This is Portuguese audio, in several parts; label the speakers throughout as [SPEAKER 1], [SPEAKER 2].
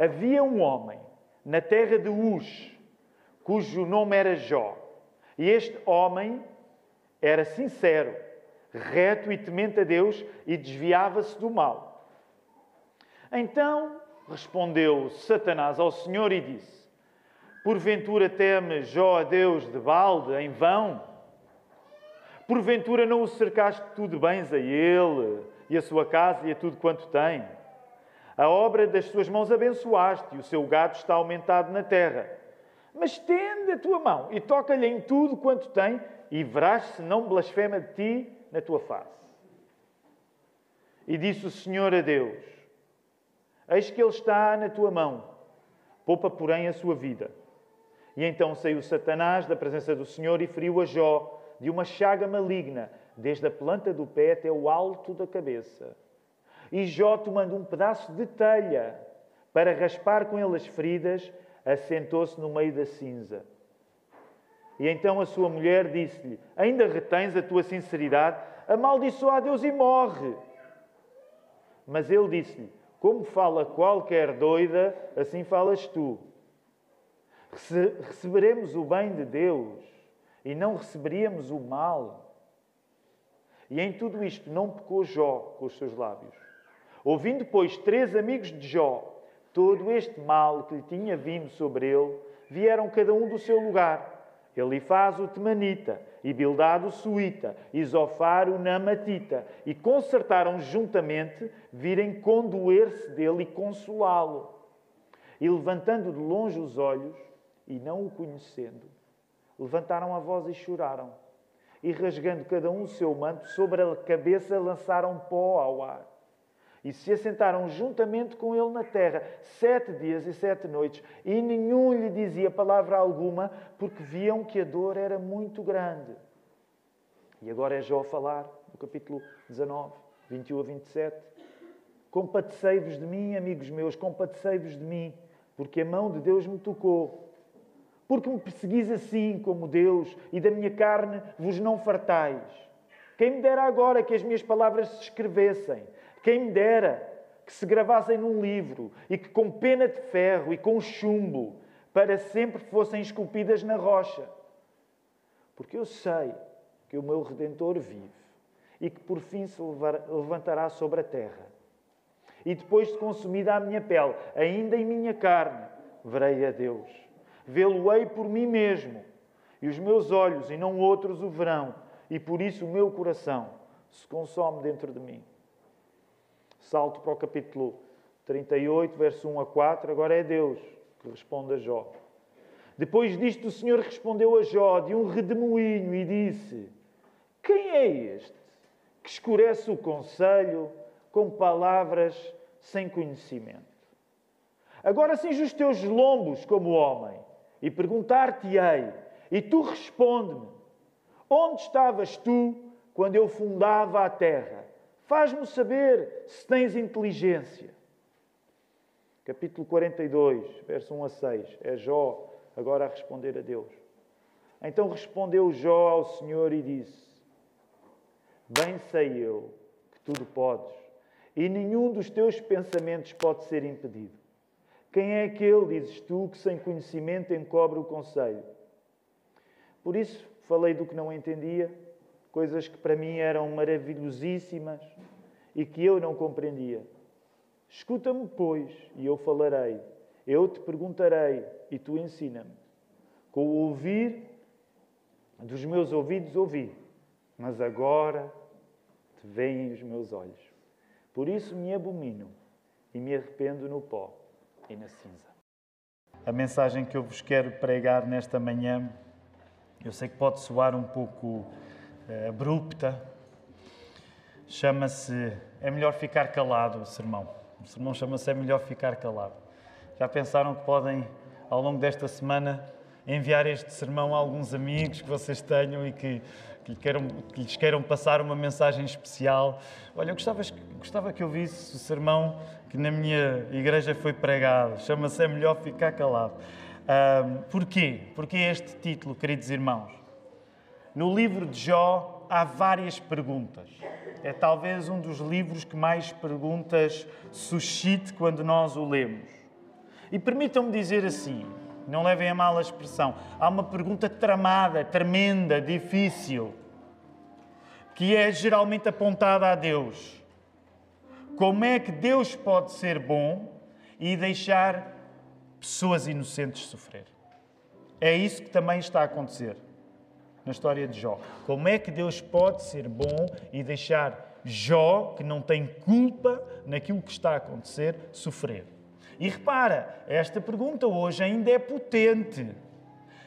[SPEAKER 1] Havia um homem na terra de Uz, cujo nome era Jó. E este homem era sincero, reto e temente a Deus e desviava-se do mal. Então respondeu Satanás ao Senhor e disse: Porventura teme Jó a Deus de balde, em vão? Porventura não o cercaste tu de bens a ele e a sua casa e a tudo quanto tem? A obra das suas mãos abençoaste e o seu gado está aumentado na terra. Mas tende a tua mão e toca-lhe em tudo quanto tem e verás se não blasfema de ti na tua face. E disse o Senhor a Deus: Eis que ele está na tua mão, poupa, porém, a sua vida. E então saiu Satanás da presença do Senhor e feriu a Jó de uma chaga maligna, desde a planta do pé até o alto da cabeça. E Jó, tomando um pedaço de telha para raspar com ele as feridas, assentou-se no meio da cinza. E então a sua mulher disse-lhe: Ainda retens a tua sinceridade? Amaldiçoa a Deus e morre. Mas ele disse-lhe: Como fala qualquer doida, assim falas tu. Receberemos o bem de Deus e não receberíamos o mal. E em tudo isto não pecou Jó com os seus lábios. Ouvindo, pois, três amigos de Jó todo este mal que lhe tinha vindo sobre ele, vieram cada um do seu lugar. Elifaz o Temanita, e Bildad o Suíta, e Zofar o Namatita, e concertaram juntamente virem condoer-se dele e consolá-lo. E levantando de longe os olhos, e não o conhecendo, levantaram a voz e choraram. E rasgando cada um o seu manto, sobre a cabeça lançaram pó ao ar e se assentaram juntamente com ele na terra sete dias e sete noites, e nenhum lhe dizia palavra alguma, porque viam que a dor era muito grande. E agora é Jó falar, no capítulo 19, 21 a 27. Compadecei-vos de mim, amigos meus, compadecei-vos de mim, porque a mão de Deus me tocou. Porque me perseguis assim como Deus, e da minha carne vos não fartais. Quem me dera agora que as minhas palavras se escrevessem, quem me dera que se gravassem num livro e que com pena de ferro e com chumbo para sempre fossem esculpidas na rocha. Porque eu sei que o meu Redentor vive e que por fim se levantará sobre a terra. E depois de consumida a minha pele, ainda em minha carne, verei a Deus. Vê-lo-ei por mim mesmo, e os meus olhos e não outros o verão, e por isso o meu coração se consome dentro de mim. Salto para o capítulo 38, verso 1 a 4. Agora é Deus que responde a Jó. Depois disto, o Senhor respondeu a Jó de um redemoinho e disse: Quem é este que escurece o conselho com palavras sem conhecimento? Agora cinge os teus lombos como homem e perguntar-te-ei, e tu responde-me: Onde estavas tu quando eu fundava a terra? Faz-me saber se tens inteligência. Capítulo 42, verso 1 a 6. É Jó agora a responder a Deus. Então respondeu Jó ao Senhor e disse: Bem sei eu que tudo podes, e nenhum dos teus pensamentos pode ser impedido. Quem é aquele, dizes tu, que sem conhecimento encobre o conselho? Por isso falei do que não entendia coisas que para mim eram maravilhosíssimas e que eu não compreendia. Escuta-me, pois, e eu falarei. Eu te perguntarei e tu ensina-me. Com o ouvir dos meus ouvidos ouvi, mas agora te veem os meus olhos. Por isso me abomino e me arrependo no pó e na cinza. A mensagem que eu vos quero pregar nesta manhã, eu sei que pode soar um pouco abrupta. Chama-se É melhor ficar calado o sermão. O sermão chama-se É melhor ficar calado. Já pensaram que podem, ao longo desta semana, enviar este sermão a alguns amigos que vocês tenham e que, que, lhe queiram, que lhes queiram passar uma mensagem especial? Olha, eu gostava, gostava que eu visse o sermão que na minha igreja foi pregado. Chama-se É melhor ficar calado. Um, porquê? Porquê este título, queridos irmãos? No livro de Jó há várias perguntas. É talvez um dos livros que mais perguntas suscite quando nós o lemos. E permitam-me dizer assim, não levem a mal a expressão, há uma pergunta tramada, tremenda, difícil, que é geralmente apontada a Deus. Como é que Deus pode ser bom e deixar pessoas inocentes sofrer? É isso que também está a acontecer na história de Jó. Como é que Deus pode ser bom e deixar Jó, que não tem culpa naquilo que está a acontecer, sofrer? E repara, esta pergunta hoje ainda é potente.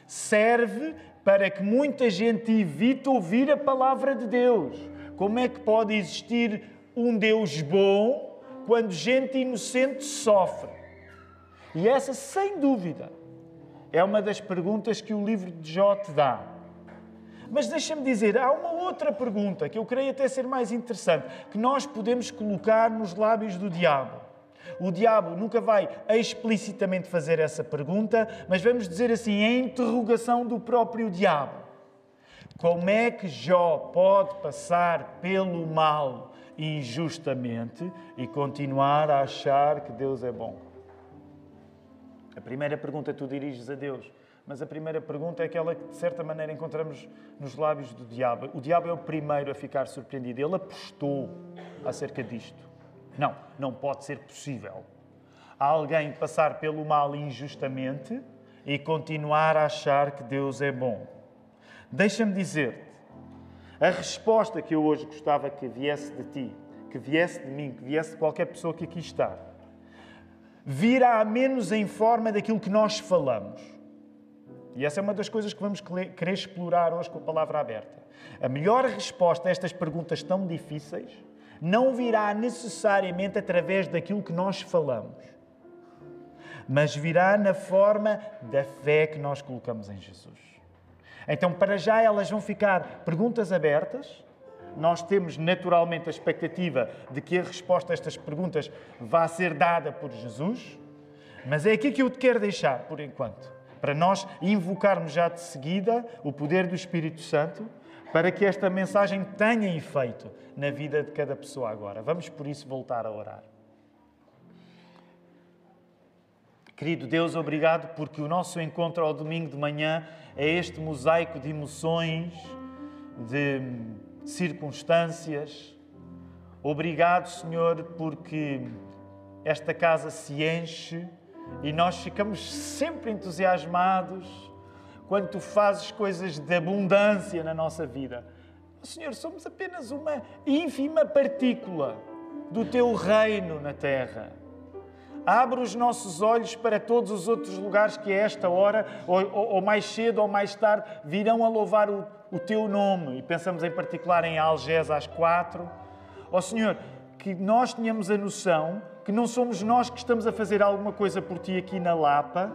[SPEAKER 1] Serve para que muita gente evite ouvir a palavra de Deus. Como é que pode existir um Deus bom quando gente inocente sofre? E essa, sem dúvida, é uma das perguntas que o livro de Jó te dá. Mas deixa-me dizer, há uma outra pergunta que eu creio até ser mais interessante, que nós podemos colocar nos lábios do diabo. O diabo nunca vai explicitamente fazer essa pergunta, mas vamos dizer assim, é interrogação do próprio diabo. Como é que Jó pode passar pelo mal injustamente e continuar a achar que Deus é bom? A primeira pergunta tu diriges a Deus, mas a primeira pergunta é aquela que de certa maneira encontramos nos lábios do diabo. O diabo é o primeiro a ficar surpreendido. Ele apostou acerca disto. Não, não pode ser possível. Alguém passar pelo mal injustamente e continuar a achar que Deus é bom. Deixa-me dizer-te, a resposta que eu hoje gostava que viesse de ti, que viesse de mim, que viesse de qualquer pessoa que aqui está, virá menos em forma daquilo que nós falamos. E essa é uma das coisas que vamos querer explorar hoje com a palavra aberta. A melhor resposta a estas perguntas tão difíceis não virá necessariamente através daquilo que nós falamos, mas virá na forma da fé que nós colocamos em Jesus. Então, para já, elas vão ficar perguntas abertas. Nós temos naturalmente a expectativa de que a resposta a estas perguntas vá ser dada por Jesus, mas é aqui que eu te quero deixar por enquanto, para nós invocarmos já de seguida o poder do Espírito Santo para que esta mensagem tenha efeito na vida de cada pessoa agora. Vamos por isso voltar a orar. Querido Deus, obrigado porque o nosso encontro ao domingo de manhã é este mosaico de emoções, de circunstâncias. Obrigado, Senhor, porque esta casa se enche e nós ficamos sempre entusiasmados quando tu fazes coisas de abundância na nossa vida. Senhor, somos apenas uma ínfima partícula do teu reino na terra. Abre os nossos olhos para todos os outros lugares que a esta hora, ou, ou, ou mais cedo ou mais tarde, virão a louvar o, o teu nome. E pensamos em particular em Algés às quatro. Ó oh, Senhor, que nós tenhamos a noção que não somos nós que estamos a fazer alguma coisa por ti aqui na Lapa,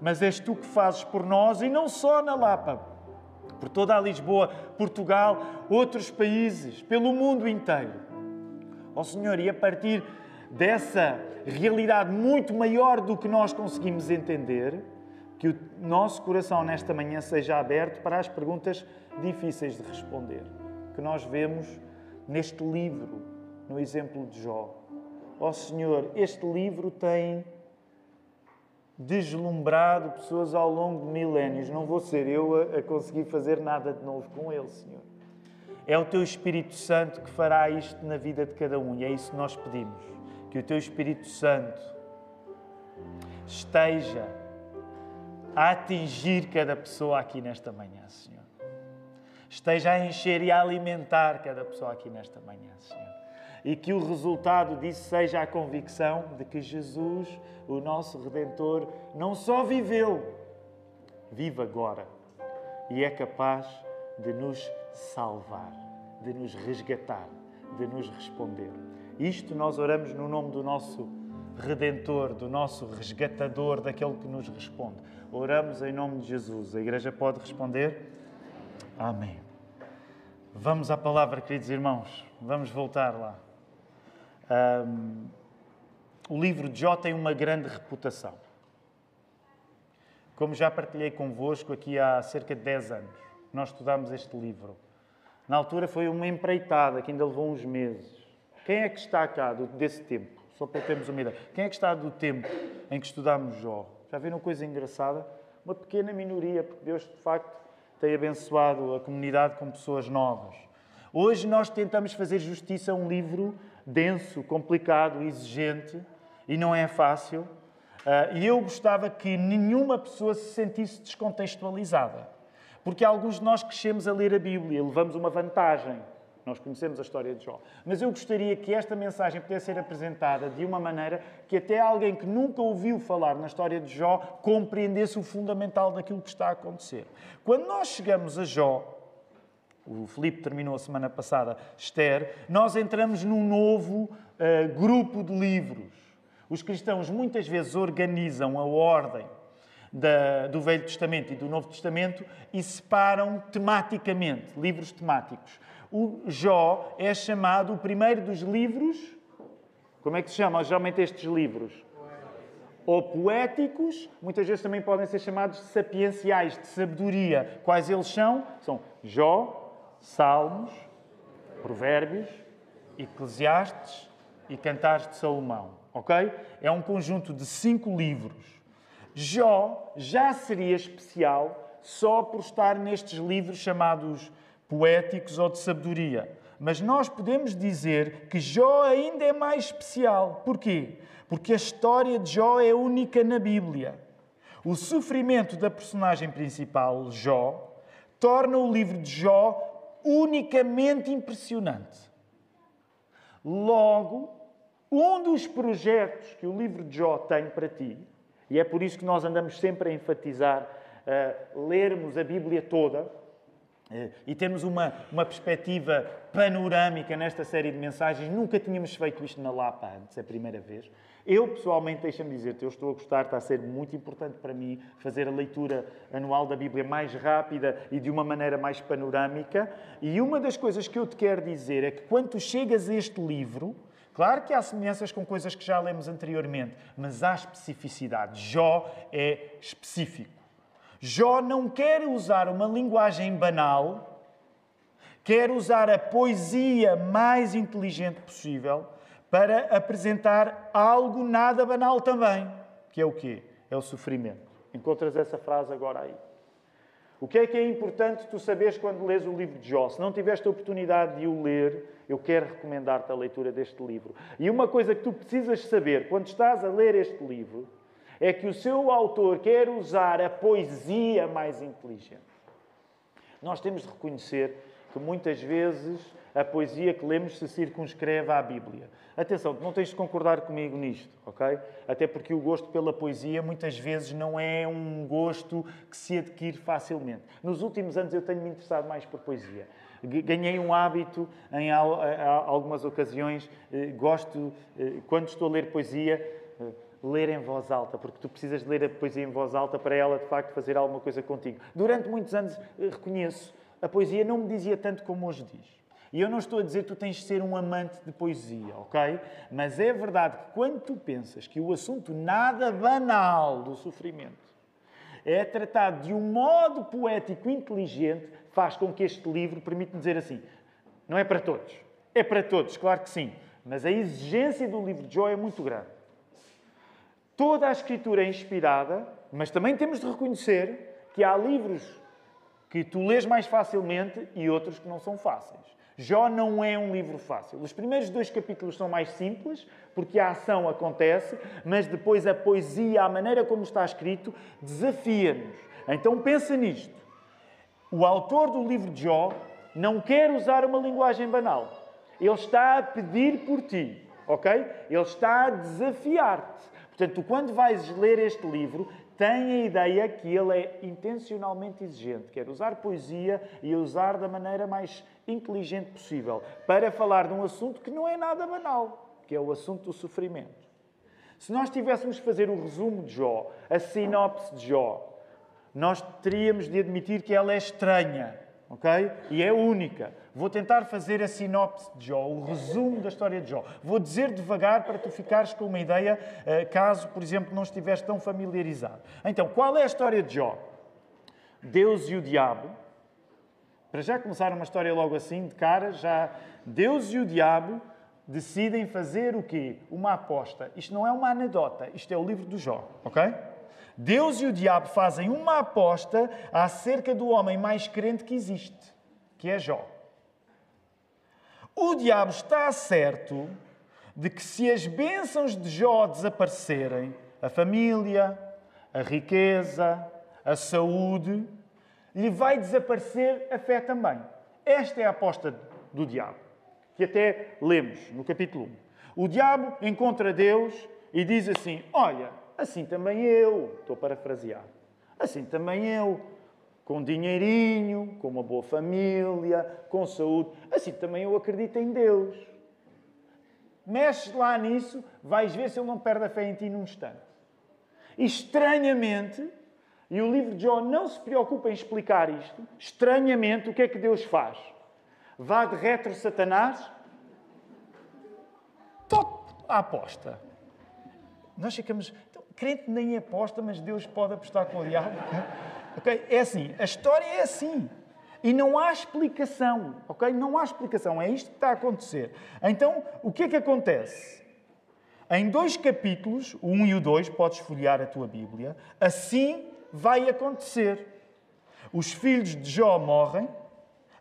[SPEAKER 1] mas és tu que fazes por nós e não só na Lapa, por toda a Lisboa, Portugal, outros países, pelo mundo inteiro. Ó oh, Senhor, e a partir dessa realidade muito maior do que nós conseguimos entender, que o nosso coração nesta manhã seja aberto para as perguntas difíceis de responder, que nós vemos neste livro, no exemplo de Jó. Ó oh, Senhor, este livro tem deslumbrado pessoas ao longo de milénios. Não vou ser eu a, a, conseguir fazer nada de novo com ele, Senhor. É o Teu Espírito Santo que fará isto na vida de cada um e é isso que nós pedimos. Que o Teu Espírito Santo esteja a atingir cada pessoa aqui nesta manhã, Senhor. Esteja a encher e a alimentar cada pessoa aqui nesta manhã, Senhor e que o resultado disso seja a convicção de que Jesus, o nosso Redentor, não só viveu, vive agora e é capaz de nos salvar, de nos resgatar, de nos responder. Isto nós oramos no nome do nosso Redentor, do nosso resgatador, daquele que nos responde. Oramos em nome de Jesus. A igreja pode responder? Amém. Vamos à palavra, queridos irmãos. Vamos voltar lá. Um, o livro de Jó tem uma grande reputação. Como já partilhei convosco aqui há cerca de 10 anos, nós estudámos este livro. Na altura foi uma empreitada que ainda levou uns meses. Quem é que está cá desse tempo? Só para termos uma ideia. Quem é que está do tempo em que estudámos Jó? Já viram coisa engraçada? Uma pequena minoria, porque Deus, de facto, tem abençoado a comunidade com pessoas novas. Hoje nós tentamos fazer justiça a um livro denso, complicado, exigente, e não é fácil. Uh, e eu gostava que nenhuma pessoa se sentisse descontextualizada. Porque alguns de nós crescemos a ler a Bíblia, levamos uma vantagem. Nós conhecemos a história de Jó. Mas eu gostaria que esta mensagem pudesse ser apresentada de uma maneira que até alguém que nunca ouviu falar na história de Jó compreendesse o fundamental daquilo que está a acontecer. Quando nós chegamos a Jó, o Filipe terminou a semana passada, Esther, nós entramos num novo uh, grupo de livros. Os cristãos muitas vezes organizam a ordem da, do Velho Testamento e do Novo Testamento e separam tematicamente, livros temáticos. O Jó é chamado o primeiro dos livros. Como é que se chama geralmente estes livros? Ou poéticos, muitas vezes também podem ser chamados sapienciais, de sabedoria. Quais eles são? São Jó, Salmos, Provérbios, Eclesiastes e Cantares de Salomão ok? É um conjunto de cinco livros. Jó já seria especial só por estar nestes livros chamados poéticos ou de sabedoria. Mas nós podemos dizer que Jó ainda é mais especial. Porquê? Porque a história de Jó é única na Bíblia. O sofrimento da personagem principal, Jó, torna o livro de Jó unicamente impressionante. Logo, um dos projetos que o livro de Jó tem para ti, e é por isso que nós andamos sempre a enfatizar uh, lermos a Bíblia toda e termos uma, uma perspectiva panorâmica nesta série de mensagens. Nunca tínhamos feito isto na Lapa antes, é a primeira vez. Eu, pessoalmente, deixa-me dizer-te, eu estou a gostar, está a ser muito importante para mim fazer a leitura anual da Bíblia mais rápida e de uma maneira mais panorâmica. E uma das coisas que eu te quero dizer é que quando chegas a este livro, Claro que há semelhanças com coisas que já lemos anteriormente, mas há especificidade. Jó é específico. Jó não quer usar uma linguagem banal, quer usar a poesia mais inteligente possível para apresentar algo nada banal também, que é o quê? É o sofrimento. Encontras essa frase agora aí. O que é que é importante tu saberes quando lês o livro de Jó? Se não tiveste a oportunidade de o ler, eu quero recomendar-te a leitura deste livro. E uma coisa que tu precisas saber quando estás a ler este livro é que o seu autor quer usar a poesia mais inteligente. Nós temos de reconhecer que muitas vezes a poesia que lemos se circunscreve à Bíblia. Atenção, não tens de concordar comigo nisto, ok? Até porque o gosto pela poesia muitas vezes não é um gosto que se adquire facilmente. Nos últimos anos eu tenho me interessado mais por poesia. Ganhei um hábito em algumas ocasiões, eh, gosto, eh, quando estou a ler poesia, eh, ler em voz alta, porque tu precisas de ler a poesia em voz alta para ela, de facto, fazer alguma coisa contigo. Durante muitos anos, reconheço, a poesia não me dizia tanto como hoje diz. E eu não estou a dizer que tu tens de ser um amante de poesia, ok? Mas é verdade que quando tu pensas que o assunto nada banal do sofrimento é tratado de um modo poético inteligente, faz com que este livro permita dizer assim: não é para todos. É para todos, claro que sim. Mas a exigência do livro de Jó é muito grande. Toda a escritura é inspirada, mas também temos de reconhecer que há livros que tu lês mais facilmente e outros que não são fáceis. Jó não é um livro fácil. Os primeiros dois capítulos são mais simples, porque a ação acontece, mas depois a poesia, a maneira como está escrito, desafia-nos. Então pensa nisto. O autor do livro de Jó não quer usar uma linguagem banal. Ele está a pedir por ti, ok? Ele está a desafiar-te. Portanto, quando vais ler este livro, tem a ideia que ele é intencionalmente exigente, quer usar poesia e usar da maneira mais inteligente possível para falar de um assunto que não é nada banal, que é o assunto do sofrimento. Se nós tivéssemos de fazer o resumo de Jó, a sinopse de Jó, nós teríamos de admitir que ela é estranha, ok? E é única. Vou tentar fazer a sinopse de Jó, o resumo da história de Jó. Vou dizer devagar para tu ficares com uma ideia, eh, caso, por exemplo, não estiveres tão familiarizado. Então, qual é a história de Jó? Deus e o diabo. Para já começar uma história logo assim, de cara, já Deus e o diabo decidem fazer o quê? Uma aposta. Isto não é uma anedota, isto é o livro do Jó, ok? Deus e o diabo fazem uma aposta acerca do homem mais crente que existe, que é Jó. O diabo está certo de que se as bênçãos de Jó desaparecerem, a família, a riqueza, a saúde, lhe vai desaparecer a fé também. Esta é a aposta do diabo, que até lemos no capítulo 1. O diabo encontra Deus e diz assim: Olha, assim também eu, estou a parafrasear, assim também eu, com dinheirinho, com uma boa família, com saúde, assim também eu acredito em Deus. Mexes lá nisso, vais ver se ele não perde a fé em ti num instante. E estranhamente, e o livro de Jó não se preocupa em explicar isto, estranhamente, o que é que Deus faz? Vá de retro Satanás, top à aposta. Nós ficamos. Então, crente nem aposta, mas Deus pode apostar com o diabo. Okay? É assim, a história é assim. E não há explicação, ok? Não há explicação, é isto que está a acontecer. Então, o que é que acontece? Em dois capítulos, o 1 e o 2, podes folhear a tua Bíblia, assim vai acontecer. Os filhos de Jó morrem,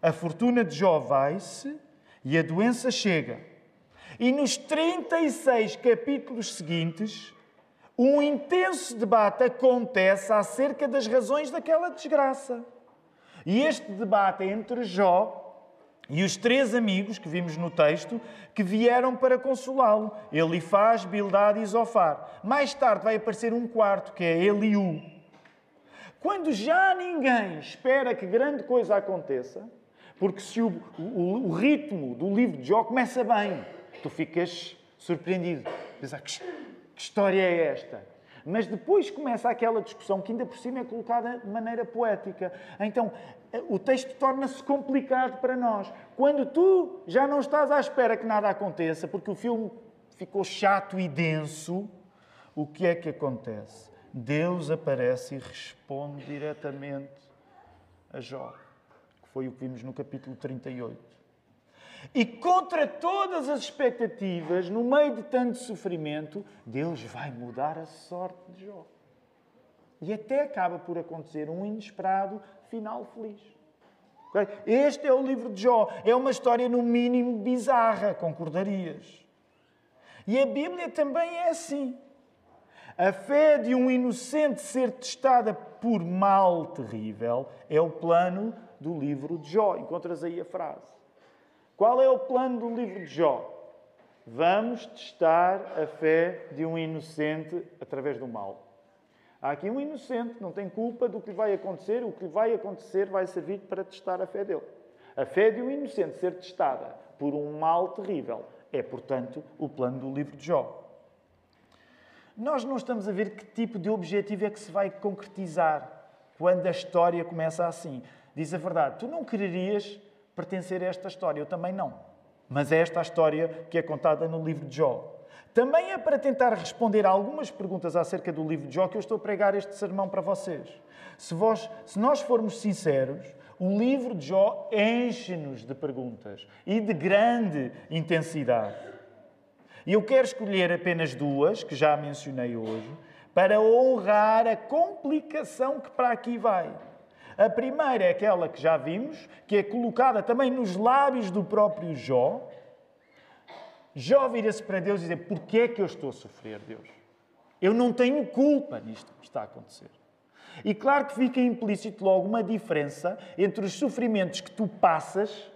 [SPEAKER 1] a fortuna de Jó vai-se e a doença chega. E nos 36 capítulos seguintes, um intenso debate acontece acerca das razões daquela desgraça. E este debate é entre Jó e os três amigos que vimos no texto que vieram para consolá-lo: Elifaz, Bildad e Zofar. Mais tarde vai aparecer um quarto, que é Eliú. Quando já ninguém espera que grande coisa aconteça, porque se o, o, o ritmo do livro de Jó começa bem, tu ficas surpreendido. Pensar, que, história é esta? Mas depois começa aquela discussão que ainda por cima é colocada de maneira poética. Então, o texto torna-se complicado para nós. Quando tu já não estás à espera que nada aconteça, porque o filme ficou chato e denso, o que é que acontece? Deus aparece e responde diretamente a Jó, que foi o que vimos no capítulo 38. E contra todas as expectativas, no meio de tanto sofrimento, Deus vai mudar a sorte de Jó. E até acaba por acontecer um inesperado final feliz. Este é o livro de Jó. É uma história, no mínimo, bizarra, concordarias. E a Bíblia também é assim. A fé de um inocente ser testada por mal terrível é o plano do livro de Jó. Encontras aí a frase. Qual é o plano do livro de Jó? Vamos testar a fé de um inocente através do mal. Há aqui um inocente, não tem culpa do que vai acontecer, o que vai acontecer vai servir para testar a fé dele. A fé de um inocente ser testada por um mal terrível é, portanto, o plano do livro de Jó. Nós não estamos a ver que tipo de objetivo é que se vai concretizar quando a história começa assim. Diz a verdade, tu não quererias pertencer a esta história. Eu também não. Mas é esta a história que é contada no livro de Jó. Também é para tentar responder a algumas perguntas acerca do livro de Jó que eu estou a pregar este sermão para vocês. Se, vós, se nós formos sinceros, o livro de Jó enche-nos de perguntas e de grande intensidade. E eu quero escolher apenas duas, que já mencionei hoje, para honrar a complicação que para aqui vai. A primeira é aquela que já vimos, que é colocada também nos lábios do próprio Jó. Jó vira-se para Deus e diz: Porquê é que eu estou a sofrer, Deus? Eu não tenho culpa nisto que está a acontecer. E claro que fica implícito logo uma diferença entre os sofrimentos que tu passas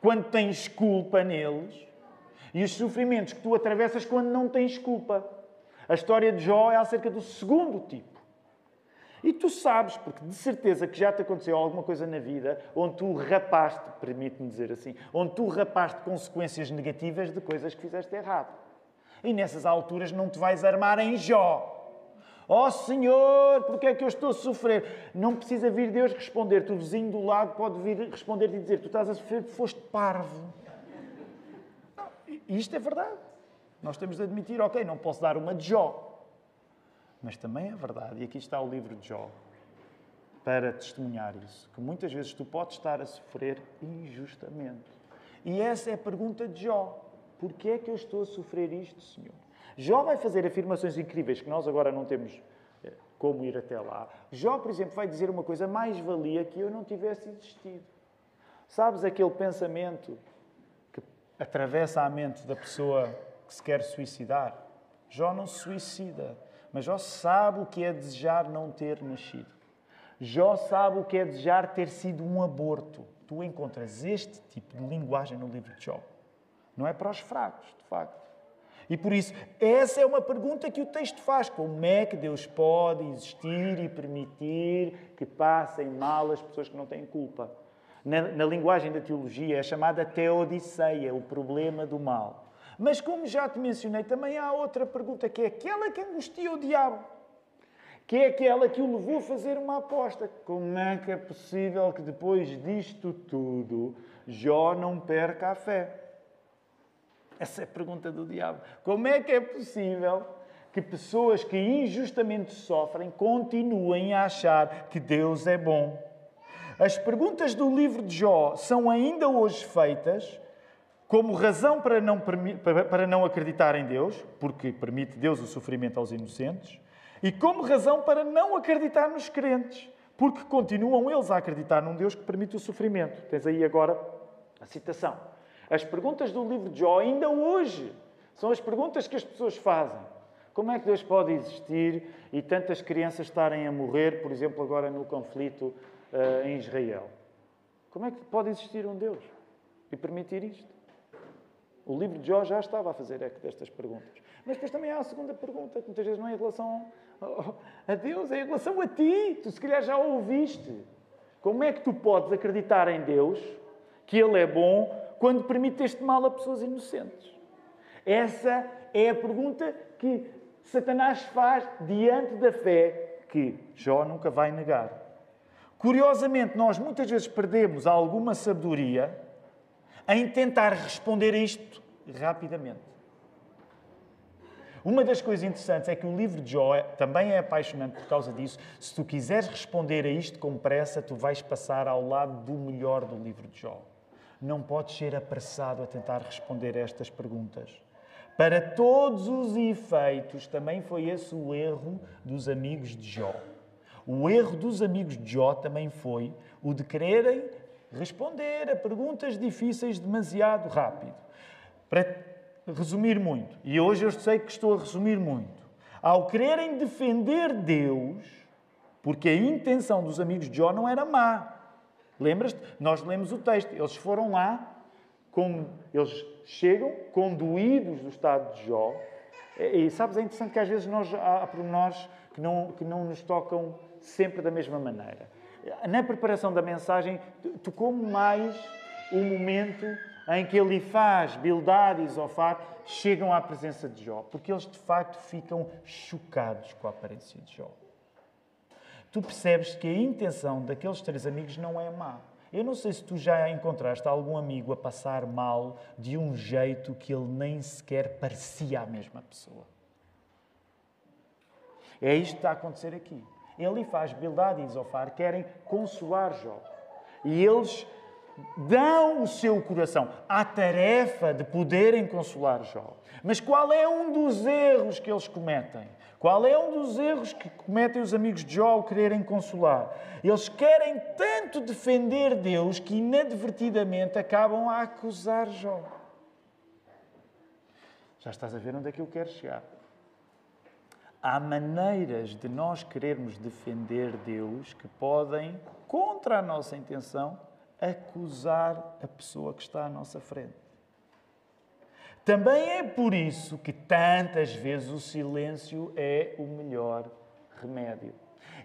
[SPEAKER 1] quando tens culpa neles e os sofrimentos que tu atravessas quando não tens culpa. A história de Jó é acerca do segundo tipo. E tu sabes, porque de certeza que já te aconteceu alguma coisa na vida onde tu rapaste, permite-me dizer assim, onde tu rapaste consequências negativas de coisas que fizeste errado. E nessas alturas não te vais armar em Jó. Ó oh, Senhor, porque é que eu estou a sofrer? Não precisa vir Deus responder. Tu, vizinho do lado, pode vir responder-te e dizer: Tu estás a sofrer porque foste parvo. isto é verdade. Nós temos de admitir: Ok, não posso dar uma de Jó. Mas também é verdade, e aqui está o livro de Jó, para testemunhar isso, que muitas vezes tu podes estar a sofrer injustamente. E essa é a pergunta de Jó. Porquê é que eu estou a sofrer isto, Senhor? Jó vai fazer afirmações incríveis que nós agora não temos eh, como ir até lá. Jó, por exemplo, vai dizer uma coisa mais valia que eu não tivesse existido. Sabes aquele pensamento que atravessa a mente da pessoa que se quer suicidar? Jó não se suicida, mas Jó sabe o que é desejar não ter nascido. Jó sabe o que é desejar ter sido um aborto. Tu encontras este tipo de linguagem no livro de Jó. Não é para os fracos, de facto. E por isso, essa é uma pergunta que o texto faz: como é que Deus pode existir e permitir que passem mal as pessoas que não têm culpa? Na, na linguagem da teologia é chamada teodiceia, o problema do mal. Mas, como já te mencionei, também há outra pergunta que é aquela que angustia o diabo, que é aquela que o levou a fazer uma aposta. Como é que é possível que depois disto tudo Jó não perca a fé? Essa é a pergunta do diabo. Como é que é possível que pessoas que injustamente sofrem continuem a achar que Deus é bom? As perguntas do livro de Jó são ainda hoje feitas como razão para não, para não acreditar em Deus, porque permite Deus o sofrimento aos inocentes, e como razão para não acreditar nos crentes, porque continuam eles a acreditar num Deus que permite o sofrimento. Tens aí agora a citação. As perguntas do livro de Jó, ainda hoje, são as perguntas que as pessoas fazem. Como é que Deus pode existir e tantas crianças estarem a morrer, por exemplo, agora no conflito uh, em Israel? Como é que pode existir um Deus e permitir isto? O livro de Jó já estava a fazer destas perguntas. Mas depois também há a segunda pergunta, que muitas vezes não é em relação a Deus, é em relação a ti. Tu se calhar já ouviste. Como é que tu podes acreditar em Deus, que Ele é bom, quando permite este mal a pessoas inocentes? Essa é a pergunta que Satanás faz diante da fé que Jó nunca vai negar. Curiosamente, nós muitas vezes perdemos alguma sabedoria em tentar responder a isto rapidamente. Uma das coisas interessantes é que o livro de Jó também é apaixonante por causa disso. Se tu quiseres responder a isto com pressa, tu vais passar ao lado do melhor do livro de Jó não podes ser apressado a tentar responder a estas perguntas. Para todos os efeitos, também foi esse o erro dos amigos de Jó. O erro dos amigos de Jó também foi o de quererem responder a perguntas difíceis demasiado rápido. Para resumir muito, e hoje eu sei que estou a resumir muito, ao quererem defender Deus, porque a intenção dos amigos de Jó não era má, Lembras-te? Nós lemos o texto. Eles foram lá, como eles chegam conduídos do estado de Jó. E, sabes, é interessante que às vezes nós, há pormenores que não, que não nos tocam sempre da mesma maneira. Na preparação da mensagem, tocou-me mais o momento em que Elifaz, Bildad e Zofar chegam à presença de Jó, porque eles de facto ficam chocados com a aparência de Jó tu percebes que a intenção daqueles três amigos não é má. Eu não sei se tu já encontraste algum amigo a passar mal de um jeito que ele nem sequer parecia a mesma pessoa. É isto que está a acontecer aqui. Ele faz Bildad e Zofar querem consolar Jó. E eles dão o seu coração à tarefa de poderem consolar Jó. Mas qual é um dos erros que eles cometem? Qual é um dos erros que cometem os amigos de Jó ao quererem consolar? Eles querem tanto defender Deus que inadvertidamente acabam a acusar Jó. Já estás a ver onde é que eu quero chegar? Há maneiras de nós querermos defender Deus que podem, contra a nossa intenção, acusar a pessoa que está à nossa frente. Também é por isso que tantas vezes o silêncio é o melhor remédio.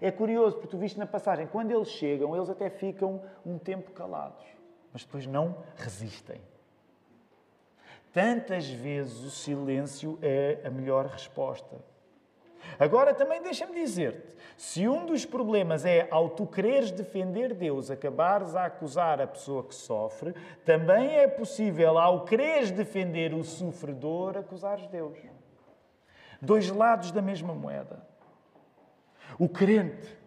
[SPEAKER 1] É curioso, porque tu viste na passagem, quando eles chegam, eles até ficam um tempo calados, mas depois não resistem. Tantas vezes o silêncio é a melhor resposta. Agora também deixa-me dizer-te: se um dos problemas é ao tu quereres defender Deus, acabares a acusar a pessoa que sofre, também é possível, ao quereres defender o sofredor, acusares Deus. Dois lados da mesma moeda. O crente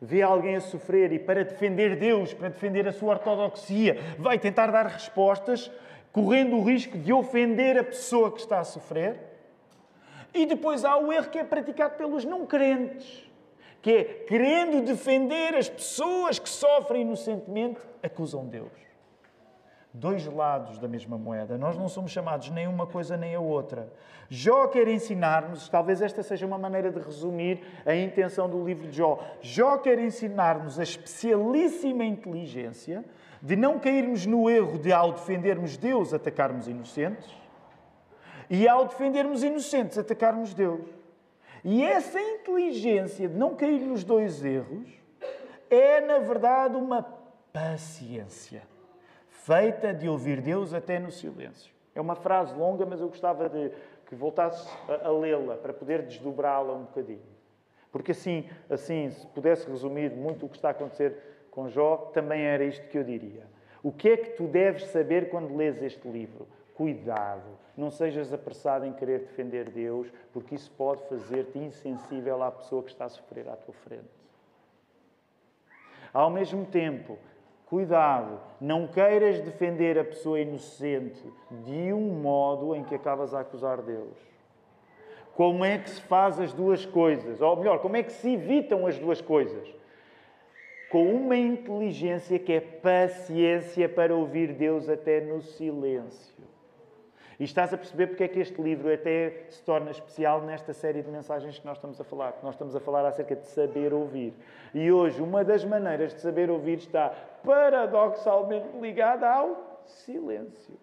[SPEAKER 1] vê alguém a sofrer e, para defender Deus, para defender a sua ortodoxia, vai tentar dar respostas correndo o risco de ofender a pessoa que está a sofrer. E depois há o erro que é praticado pelos não crentes, que é querendo defender as pessoas que sofrem inocentemente, acusam Deus dois lados da mesma moeda. Nós não somos chamados nem uma coisa nem a outra. Jó quer ensinar-nos, talvez esta seja uma maneira de resumir a intenção do livro de Jó. Jó quer ensinar-nos a especialíssima inteligência de não cairmos no erro de, ao defendermos Deus, atacarmos inocentes e, ao defendermos inocentes, atacarmos Deus. E essa inteligência de não cair nos dois erros é, na verdade, uma paciência feita de ouvir Deus até no silêncio. É uma frase longa, mas eu gostava de que voltasse a, lê-la para poder desdobrá-la um bocadinho. Porque assim, assim, se pudesse resumir muito o que está a acontecer com Jó, também era isto que eu diria. O que é que tu deves saber quando lês este livro? Cuidado, não sejas apressado em querer defender Deus, porque isso pode fazer-te insensível à pessoa que está a sofrer à tua frente. Ao mesmo tempo, Cuidado, não queiras defender a pessoa inocente de um modo em que acabas a acusar Deus. Como é que se faz as duas coisas? Ou melhor, como é que se evitam as duas coisas? Com uma inteligência que é paciência para ouvir Deus até no silêncio. E estás a perceber porque é que este livro até se torna especial nesta série de mensagens que nós estamos a falar. Nós estamos a falar acerca de saber ouvir. E hoje, uma das maneiras de saber ouvir está paradoxalmente ligada ao silêncio.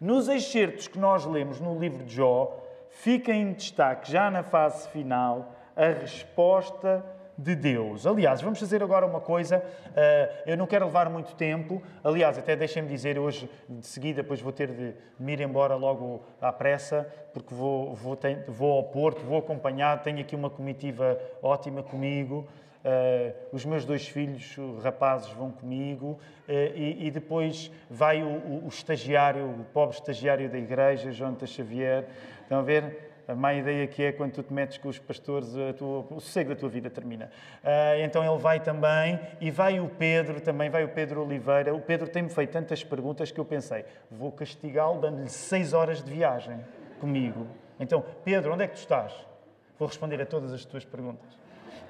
[SPEAKER 1] Nos excertos que nós lemos no livro de Jó, fica em destaque, já na fase final, a resposta de Deus. Aliás, vamos fazer agora uma coisa, uh, eu não quero levar muito tempo, aliás, até deixem-me dizer hoje, de seguida, depois vou ter de me ir embora logo à pressa, porque vou, vou, vou ao Porto, vou acompanhar, tenho aqui uma comitiva ótima comigo, uh, os meus dois filhos, rapazes, vão comigo, uh, e, e, depois vai o, o, o estagiário, o pobre estagiário da igreja, Jonathan Xavier, estão a ver? A má ideia que é quando tu te metes com os pastores, tua, o sossego da tua vida termina. Uh, então ele vai também, e vai o Pedro também, vai o Pedro Oliveira. O Pedro tem-me feito tantas perguntas que eu pensei, vou castigá-lo dando-lhe seis horas de viagem comigo. Então, Pedro, onde é que tu estás? Vou responder a todas as tuas perguntas.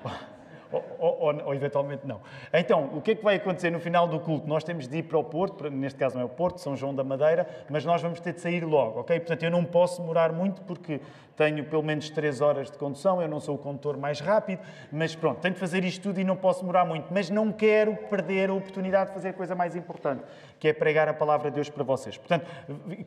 [SPEAKER 1] Ou, ou, ou, eventualmente não. Então, o que é que vai acontecer no final do culto? Nós temos de ir para o Porto, neste caso não é o Porto, São João da Madeira, mas nós vamos ter de sair logo, ok? Portanto, eu não posso demorar muito porque tenho pelo menos 3 horas de condução, eu não sou o condutor mais rápido, mas pronto, tenho de fazer isto tudo e não posso demorar muito. Mas não quero perder a oportunidade de fazer a coisa mais importante, que é pregar a palavra de Deus para vocês. Portanto,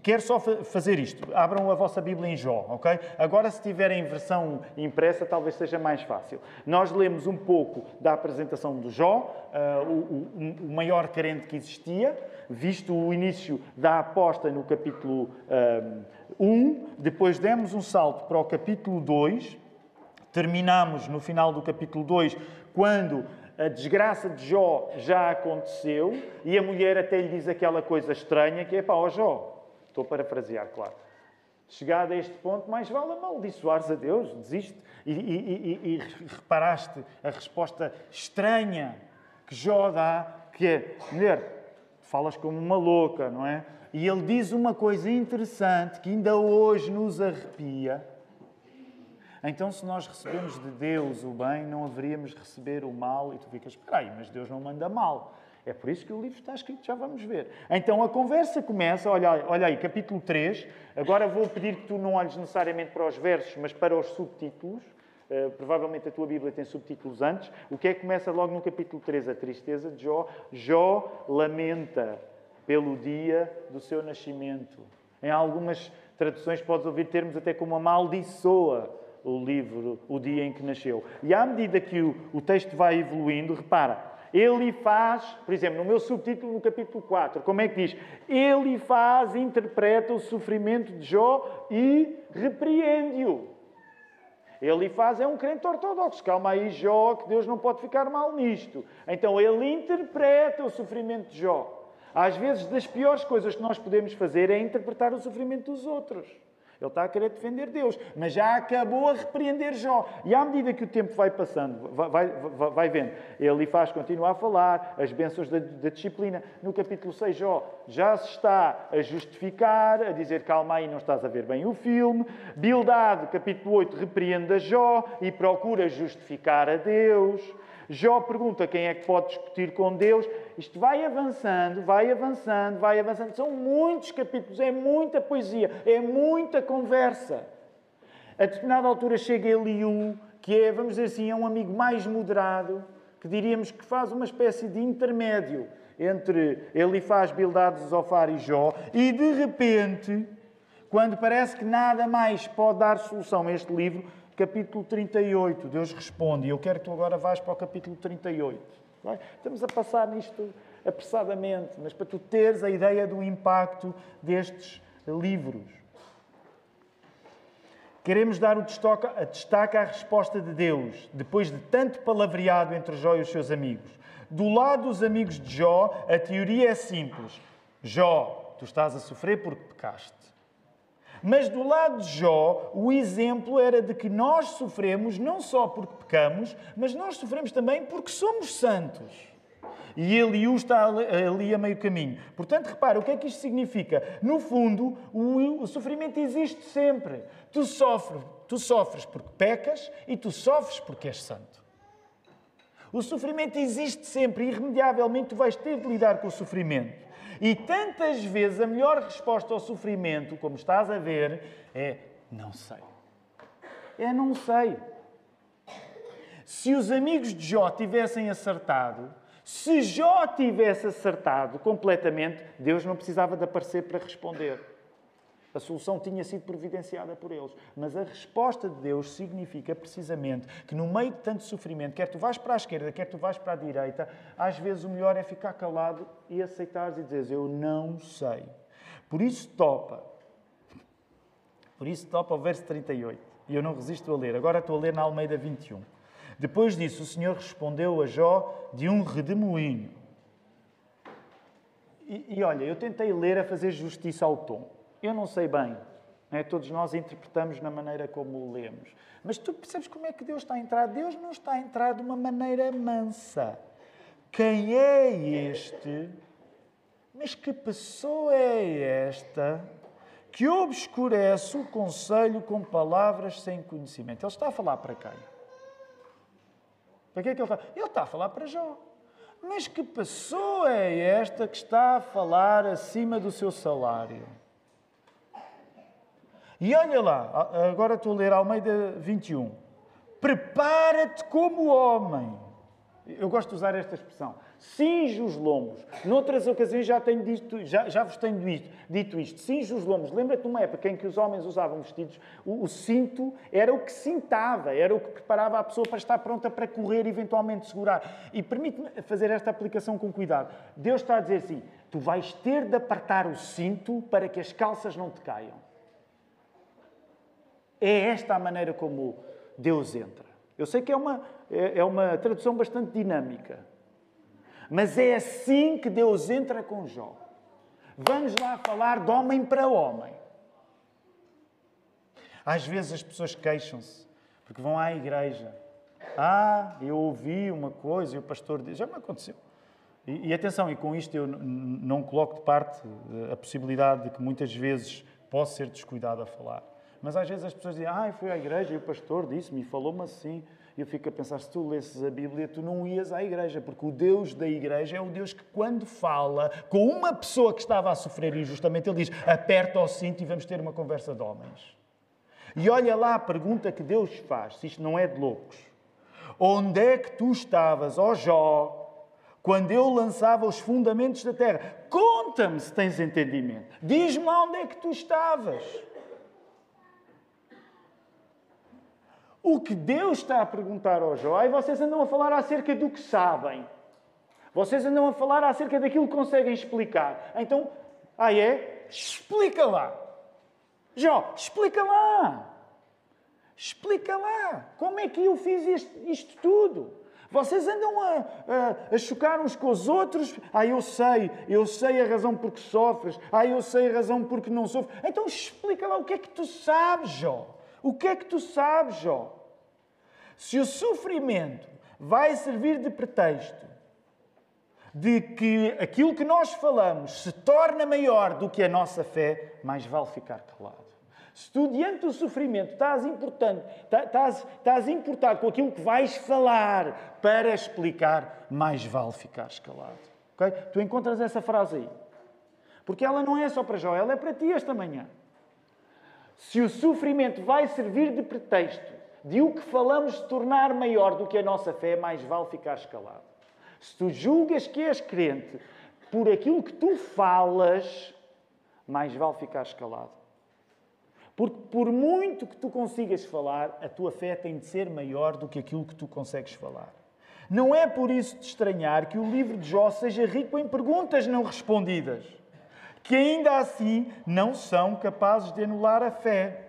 [SPEAKER 1] quero só fazer isto. Abram a vossa Bíblia em Jó, ok? Agora, se tiverem versão impressa, talvez seja mais fácil. Nós lemos um pouco da apresentação do Jó, uh, o, o, o maior carente que existia, visto o início da aposta no capítulo. Uh, 1, depois demos um salto para o capítulo 2, terminamos no final do capítulo 2, quando a desgraça de Jó já aconteceu e a mulher até lhe diz aquela coisa estranha que é pá, ó Jó, estou a parafrasear, claro. Chegado a este ponto, mais vale amaldiçoares a Deus, desiste. E, e, e, e, reparaste a resposta estranha que Jó dá, que é, mulher, falas como uma louca, não é? E ele diz uma coisa interessante que ainda hoje nos arrepia. Então, se nós recebemos de Deus o bem, não haveríamos receber o mal. E tu ficas, espera aí, mas Deus não manda mal. É por isso que o livro está escrito, já vamos ver. Então a conversa começa, olha, olha aí, capítulo 3. Agora vou pedir que tu não olhes necessariamente para os versos, mas para os subtítulos. Uh, provavelmente a tua Bíblia tem subtítulos antes. O que é que começa logo no capítulo 3? A tristeza de Jó. Jó lamenta pelo dia do seu nascimento. Em algumas traduções podes ouvir termos até como amaldiçoa o livro, o dia em que nasceu. E à medida que o, o texto vai evoluindo, repara, ele faz, por exemplo, no meu subtítulo no capítulo 4, como é que diz? Ele faz, interpreta o sofrimento de Jó e repreende-o. Ele faz é um crente ortodoxo. Calma aí, Jó, que Deus não pode ficar mal nisto. Então ele interpreta o sofrimento de Jó. Às vezes, das piores coisas que nós podemos fazer é interpretar o sofrimento dos outros. Ele está a querer defender Deus, mas já acabou a repreender Jó. E à medida que o tempo vai passando, vai, vai, vai vendo, ele faz continuar a falar, as bênçãos da, da, disciplina. No capítulo 6, Jó já se está a justificar, a dizer calma aí, não estás a ver bem o filme. Bildade, capítulo 8, repreende a Jó e procura justificar a Deus. Jó pergunta quem é que pode discutir com Deus. Isto vai avançando, vai avançando, vai avançando. São muitos capítulos, é muita poesia, é muita conversa. A determinada altura chega Eliú, que é, vamos dizer assim, é um amigo mais moderado, que diríamos que faz uma espécie de intermédio entre Elifaz, Bildad, Zofar e Jó, e de repente, quando parece que nada mais pode dar solução a este livro, capítulo 38, Deus responde, e eu quero que tu agora vás para o capítulo 38. Vai? Estamos a passar nisto apressadamente, mas para tu teres a ideia do impacto destes livros. Queremos dar o destaque à resposta de Deus, depois de tanto palavreado entre Jó e os seus amigos. Do lado dos amigos de Jó, a teoria é simples. Jó, tu estás a sofrer porque pecaste. Mas do lado de Jó, o exemplo era de que nós sofremos não só porque pecamos, mas nós sofremos também porque somos santos. E Eliú está ali a meio caminho. Portanto, repara, o que é que isto significa? No fundo, o, sofrimento existe sempre. Tu sofres, tu sofres porque pecas e tu sofres porque és santo. O sofrimento existe sempre, irremediavelmente tu vais ter de lidar com o sofrimento. E tantas vezes a melhor resposta ao sofrimento, como estás a ver, é não sei. É não sei. Se os amigos de Jó tivessem acertado, se Jó tivesse acertado completamente, Deus não precisava de aparecer para responder. A solução tinha sido providenciada por eles. Mas a resposta de Deus significa precisamente que no meio de tanto sofrimento, quer tu vais para a esquerda, quer tu vais para a direita, às vezes o melhor é ficar calado e aceitares e dizeres: Eu não sei. Por isso topa. Por isso topa o verso 38. E eu não resisto a ler. Agora estou a ler na Almeida 21. Depois disso, o Senhor respondeu a Jó de um redemoinho. E, e olha, eu tentei ler a fazer justiça ao tom. Eu não sei bem. é? Todos nós interpretamos na maneira como o lemos. Mas tu percebes como é que Deus está a entrar? Deus não está a entrar de uma maneira mansa. Quem é este? Mas que pessoa é esta que obscurece o conselho com palavras sem conhecimento? Ele está a falar para quem? Para que é que ele está? Ele está a falar para Jó. Mas que pessoa é esta que está a falar acima do seu salário? E olha lá, agora estou a ler Almeida 21. Prepara-te como homem. Eu gosto de usar esta expressão. Cinge os lombos. Noutras ocasiões já, tenho dito, já, já vos tenho dito, dito isto. Cinge os lombos. Lembra-te de uma época em que os homens usavam vestidos, o, o, cinto era o que cintava, era o que preparava a pessoa para estar pronta para correr eventualmente segurar. E permite-me fazer esta aplicação com cuidado. Deus está a dizer assim: tu vais ter de apertar o cinto para que as calças não te caiam. É esta a maneira como Deus entra. Eu sei que é uma, é, é uma tradução bastante dinâmica, mas é assim que Deus entra com Jó. Vamos lá falar de homem para homem. Às vezes as pessoas queixam-se porque vão à igreja. Ah, eu ouvi uma coisa e o pastor diz. Já me aconteceu. E, e atenção, e com isto eu não coloco de parte a possibilidade de que muitas vezes possa ser descuidado a falar. Mas às vezes as pessoas dizem, ah, fui à igreja e o pastor disse-me falou-me assim. E eu fico a pensar, se tu lesses a Bíblia, tu não ias à igreja, porque o Deus da igreja é o Deus que, quando fala com uma pessoa que estava a sofrer injustamente, ele diz: aperta o cinto e vamos ter uma conversa de homens. E olha lá a pergunta que Deus faz, se isto não é de loucos. Onde é que tu estavas, ó Jó, quando eu lançava os fundamentos da terra? Conta-me se tens entendimento. Diz-me lá onde é que tu estavas. O que Deus está a perguntar ao Jó, e vocês andam a falar acerca do que sabem. Vocês andam a falar acerca daquilo que conseguem explicar. Então, ah é? Explica lá. Jó, explica lá. Explica lá. Como é que eu fiz isto, isto tudo? Vocês andam a, a, a, chocar uns com os outros. Ah, eu sei, eu sei a razão por que sofres. Ah, eu sei a razão por que não sofres. Então explica lá o que é que tu sabes, Jó. O que é que tu sabes, Jó? Se o sofrimento vai servir de pretexto de que aquilo que nós falamos se torna maior do que a nossa fé, mais vale ficar calado. Se tu, diante do sofrimento, estás, importante, estás, estás importado com aquilo que vais falar para explicar, mais vale ficar calado. Okay? Tu encontras essa frase aí. Porque ela não é só para Jó, ela é para ti esta manhã. Se o sofrimento vai servir de pretexto de o que falamos se tornar maior do que a nossa fé, mais vale ficar calado. Se tu julgas que és crente por aquilo que tu falas, mais vale ficar calado. Porque por muito que tu consigas falar, a tua fé tem de ser maior do que aquilo que tu consegues falar. Não é por isso de estranhar que o livro de Jó seja rico em perguntas não respondidas, que ainda assim não são capazes de anular a fé.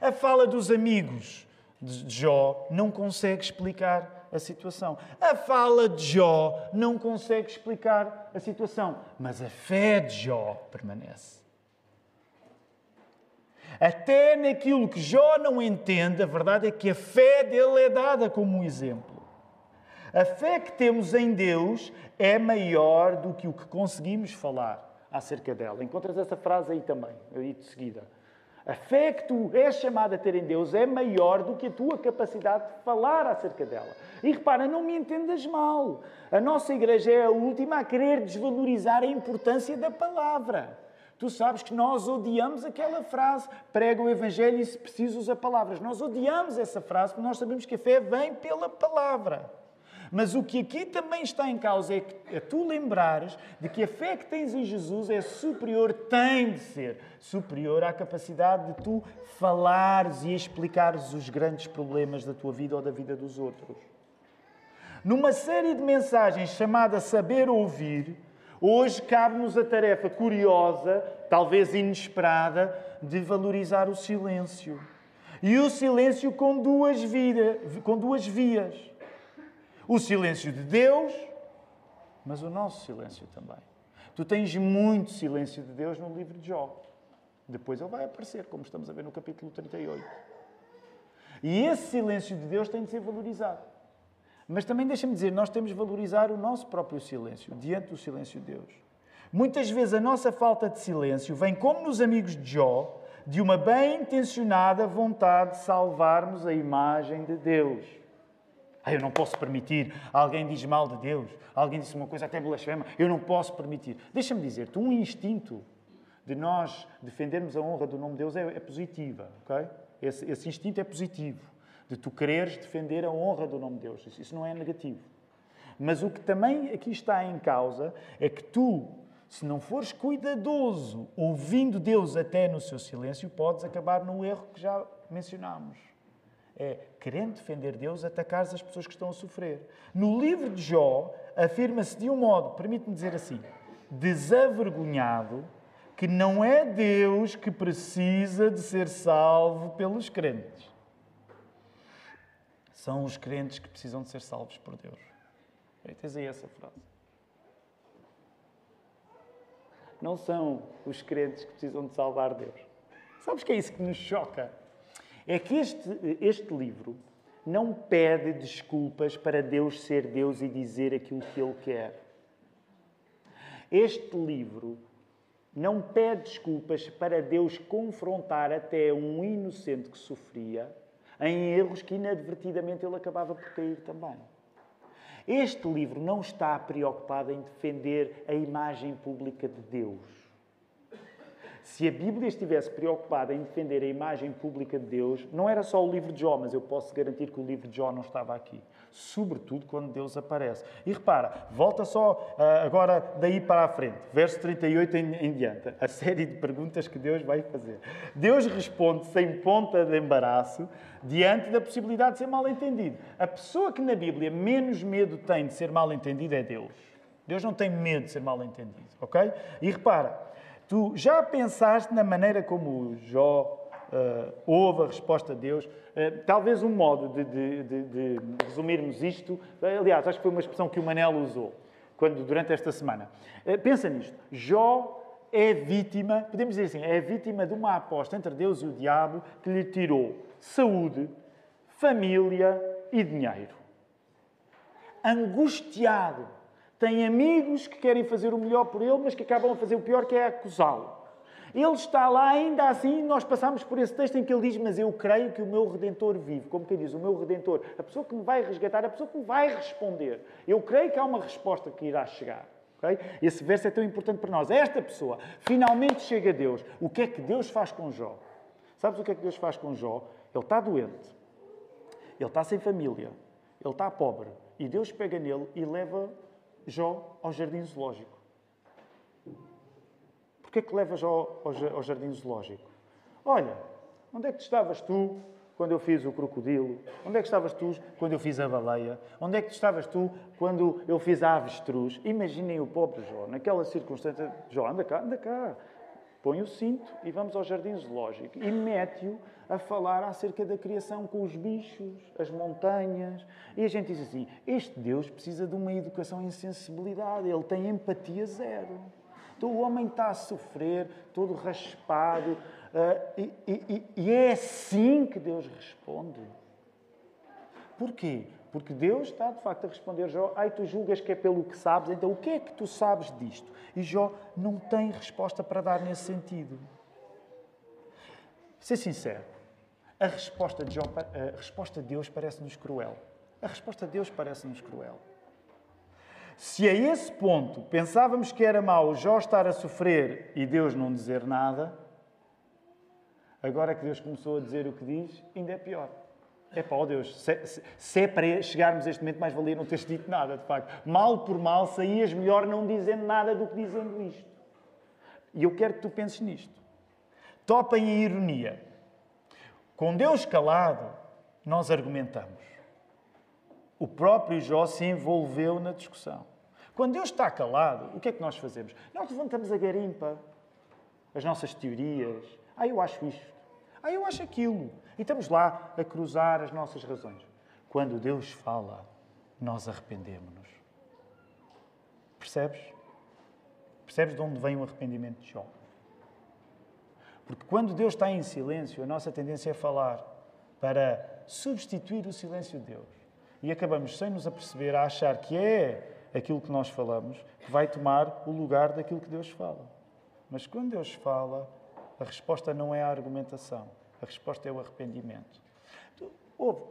[SPEAKER 1] A fala dos amigos de Jó não consegue explicar a situação. A fala de Jó não consegue explicar a situação, mas a fé de Jó permanece. Até naquilo que Jó não entende, a verdade é que a fé dele é dada como um exemplo. A fé que temos em Deus é maior do que o que conseguimos falar acerca dela. Encontras essa frase aí também, aí de seguida. A fé que tu és chamado a ter em Deus é maior do que a tua capacidade de falar acerca dela. E repara, não me entendas mal. A nossa igreja é a última a querer desvalorizar a importância da palavra. Tu sabes que nós odiamos aquela frase, prega o Evangelho e se preciso usa palavras. Nós odiamos essa frase porque nós sabemos que a fé vem pela palavra. Mas o que aqui também está em causa é, que, é tu lembrares de que a fé que tens em Jesus é superior, tem de ser superior à capacidade de tu falares e explicares os grandes problemas da tua vida ou da vida dos outros. Numa série de mensagens chamada Saber Ouvir, hoje cabe-nos a tarefa curiosa, talvez inesperada, de valorizar o silêncio. E o silêncio com duas, vida, com duas vias. O silêncio de Deus, mas o nosso silêncio também. Tu tens muito silêncio de Deus no livro de Jó. Depois ele vai aparecer, como estamos a ver no capítulo 38. E esse silêncio de Deus tem de ser valorizado. Mas também deixa-me dizer, nós temos de valorizar o nosso próprio silêncio, diante do silêncio de Deus. Muitas vezes a nossa falta de silêncio vem, como nos amigos de Jó, de uma bem intencionada vontade de salvarmos a imagem de Deus. Ah, eu não posso permitir. Alguém diz mal de Deus. Alguém disse uma coisa até blasfema. Eu não posso permitir. Deixa-me dizer-te, um instinto de nós defendermos a honra do nome de Deus é, é positiva, ok? Esse, esse, instinto é positivo. De tu quereres defender a honra do nome de Deus. Isso, isso não é negativo. Mas o que também aqui está em causa é que tu, se não fores cuidadoso, ouvindo Deus até no seu silêncio, podes acabar no erro que já mencionámos é, querendo defender Deus, atacar as pessoas que estão a sofrer. No livro de Jó, afirma-se de um modo, permite-me dizer assim, desavergonhado, que não é Deus que precisa de ser salvo pelos crentes. São os crentes que precisam de ser salvos por Deus. E tens aí essa frase. Não são os crentes que precisam de salvar Deus. Sabes que é isso que nos choca? É que este, este livro não pede desculpas para Deus ser Deus e dizer aquilo que Ele quer. Este livro não pede desculpas para Deus confrontar até um inocente que sofria em erros que inadvertidamente ele acabava por cair também. Este livro não está preocupado em defender a imagem pública de Deus. Se a Bíblia estivesse preocupada em defender a imagem pública de Deus, não era só o livro de Jó, mas eu posso garantir que o livro de Jó não estava aqui. Sobretudo quando Deus aparece. E repara, volta só uh, agora daí para a frente, verso 38 em, em diante, a série de perguntas que Deus vai fazer. Deus responde sem ponta de embaraço diante da possibilidade de ser mal entendido. A pessoa que na Bíblia menos medo tem de ser mal entendido é Deus. Deus não tem medo de ser mal entendido, ok? E repara, Tu já pensaste na maneira como Jó uh, ouve a resposta de Deus. Uh, talvez um modo de, de, de, de, resumirmos isto, aliás, acho que foi uma expressão que o Manel usou quando, durante esta semana. Uh, pensa nisto. Jó é vítima, podemos dizer assim, é vítima de uma aposta entre Deus e o diabo que lhe tirou saúde, família e dinheiro. Angustiado. Tem amigos que querem fazer o melhor por ele, mas que acabam a fazer o pior, que é acusá-lo. Ele está lá, ainda assim, nós passamos por esse texto em que ele diz: Mas eu creio que o meu Redentor vive. Como quem diz, o meu Redentor, a pessoa que me vai resgatar, a pessoa que me vai responder. Eu creio que há uma resposta que irá chegar. Okay? Esse verso é tão importante para nós. Esta pessoa finalmente chega a Deus. O que é que Deus faz com Jó? Sabes o que é que Deus faz com Jó? Ele está doente, ele está sem família, ele está pobre. E Deus pega nele e leva Jó ao jardim zoológico. Porquê que levas ao, ao jardim zoológico? Olha, onde é que estavas tu quando eu fiz o crocodilo? Onde é que estavas tu quando eu fiz a baleia? Onde é que estavas tu quando eu fiz a avestruz? Imaginem o pobre Jó, naquela circunstância. Jó, anda cá, anda cá. Põe o cinto e vamos ao jardim zoológico. E mete-o a falar acerca da criação com os bichos, as montanhas. E a gente diz assim: este Deus precisa de uma educação em sensibilidade, ele tem empatia zero. Então o homem está a sofrer, todo raspado, uh, e, e, e é assim que Deus responde. Porquê? Porque Deus está de facto a responder Jó, ai tu julgas que é pelo que sabes, então o que é que tu sabes disto? E Jó não tem resposta para dar nesse sentido. Ser sincero, a resposta de, Jó, a resposta de Deus parece-nos cruel. A resposta de Deus parece-nos cruel. Se a esse ponto pensávamos que era mau Jó estar a sofrer e Deus não dizer nada, agora que Deus começou a dizer o que diz, ainda é pior. É pá, oh Deus, se, se, se, é para chegarmos a este momento, mais valia não teres dito nada, de facto. Mal por mal, saías melhor não dizendo nada do que dizendo isto. E eu quero que tu penses nisto. Topem a ironia. Com Deus calado, nós argumentamos. O próprio Jó se envolveu na discussão. Quando Deus está calado, o que é que nós fazemos? Nós levantamos a garimpa, as nossas teorias. Ah, eu acho isto. Ah, eu acho aquilo. E estamos lá a cruzar as nossas razões. Quando Deus fala, nós arrependemos-nos. Percebes? Percebes de onde vem o arrependimento de Jó? Porque quando Deus está em silêncio, a nossa tendência é falar para substituir o silêncio de Deus e acabamos, sem nos aperceber, a achar que é aquilo que nós falamos que vai tomar o lugar daquilo que Deus fala. Mas quando Deus fala, a resposta não é a argumentação, a resposta é o arrependimento.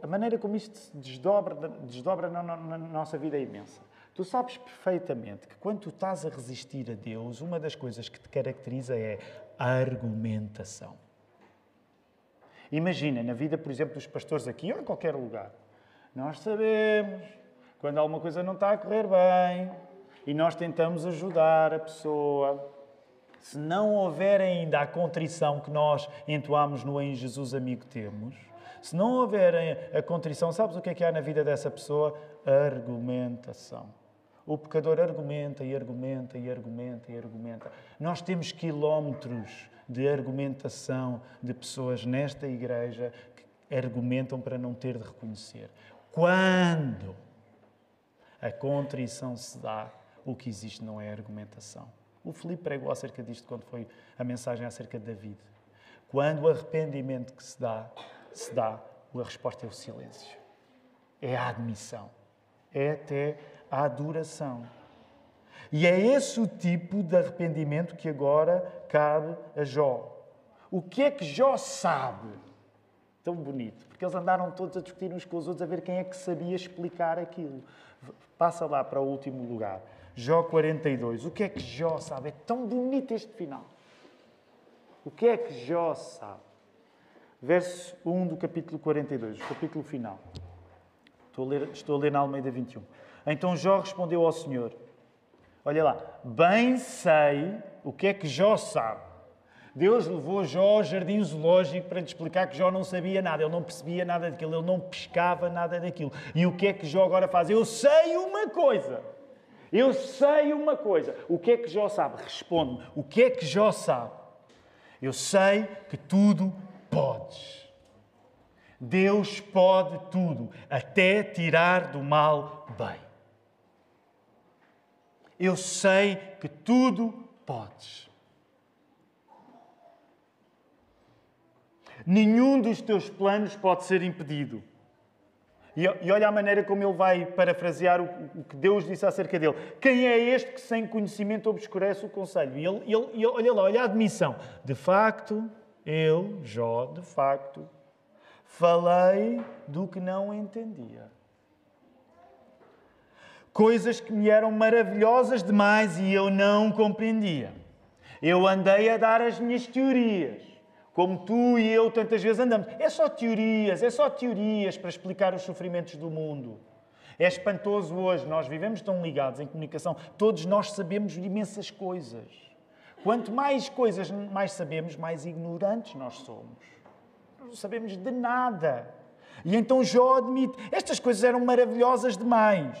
[SPEAKER 1] A maneira como isto se desdobra, desdobra na, na, na nossa vida é imensa. Tu sabes perfeitamente que quando tu estás a resistir a Deus, uma das coisas que te caracteriza é a argumentação. Imagina, na vida, por exemplo, dos pastores aqui ou em qualquer lugar, nós sabemos quando alguma coisa não está a correr bem e nós tentamos ajudar a pessoa. Se não houver ainda a contrição que nós entoamos no Em Jesus Amigo Temos, se não houver a contrição, sabes o que é que há na vida dessa pessoa? Argumentação. O pecador argumenta e argumenta e argumenta e argumenta. Nós temos quilómetros de argumentação de pessoas nesta igreja que argumentam para não ter de reconhecer. Quando a contrição se dá, o que existe não é argumentação. O Filipe pregou acerca disto quando foi a mensagem acerca de David. Quando o arrependimento que se dá, se dá, a resposta é o silêncio. É a admissão. É até a adoração. E é esse o tipo de arrependimento que agora cabe a Jó. O que é que Jó sabe? tão bonito, porque eles andaram todos a discutir uns com os outros a ver quem é que sabia explicar aquilo. Passa lá para o último lugar. Jó 42. O que é que Jó sabe? É tão bonito este final. O que é que Jó sabe? Verso 1 do capítulo 42, o capítulo final. Estou a, ler, estou a ler na Almeida 21. Então Jó respondeu ao Senhor: Olha lá, bem sei o que é que Jó sabe Deus levou Jó ao jardim zoológico para lhe explicar que Jó não sabia nada, ele não percebia nada daquilo, ele não pescava nada daquilo. E o que é que Jó agora faz? Eu sei uma coisa. Eu sei uma coisa. O que é que Jó sabe? Responde-me. O que é que Jó sabe? Eu sei que tudo
[SPEAKER 2] podes. Deus pode tudo, até tirar do mal bem. Eu sei que tudo podes. Nenhum dos teus planos pode ser impedido. E, e olha a maneira como ele vai parafrasear o, o, que Deus disse acerca dele. Quem é este que sem conhecimento obscurece o conselho? E ele, ele, ele, olha lá, olha a admissão. De facto, eu, Jó, de facto, falei do que não entendia. Coisas que me eram maravilhosas demais e eu não compreendia. Eu andei a dar as minhas teorias, como tu e eu tantas vezes andamos. É só teorias, é só teorias para explicar os sofrimentos do mundo. É espantoso hoje, nós vivemos tão ligados em comunicação, todos nós sabemos imensas coisas. Quanto mais coisas mais sabemos, mais ignorantes nós somos não sabemos de nada. E então Jó admite: estas coisas eram maravilhosas demais.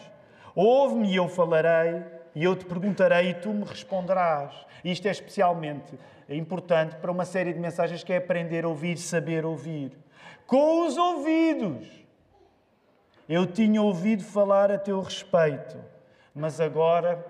[SPEAKER 2] Ouve-me e eu falarei, e eu te perguntarei e tu me responderás. Isto é especialmente importante para uma série de mensagens que é aprender a ouvir, saber ouvir. Com os ouvidos. Eu tinha ouvido falar a teu respeito, mas agora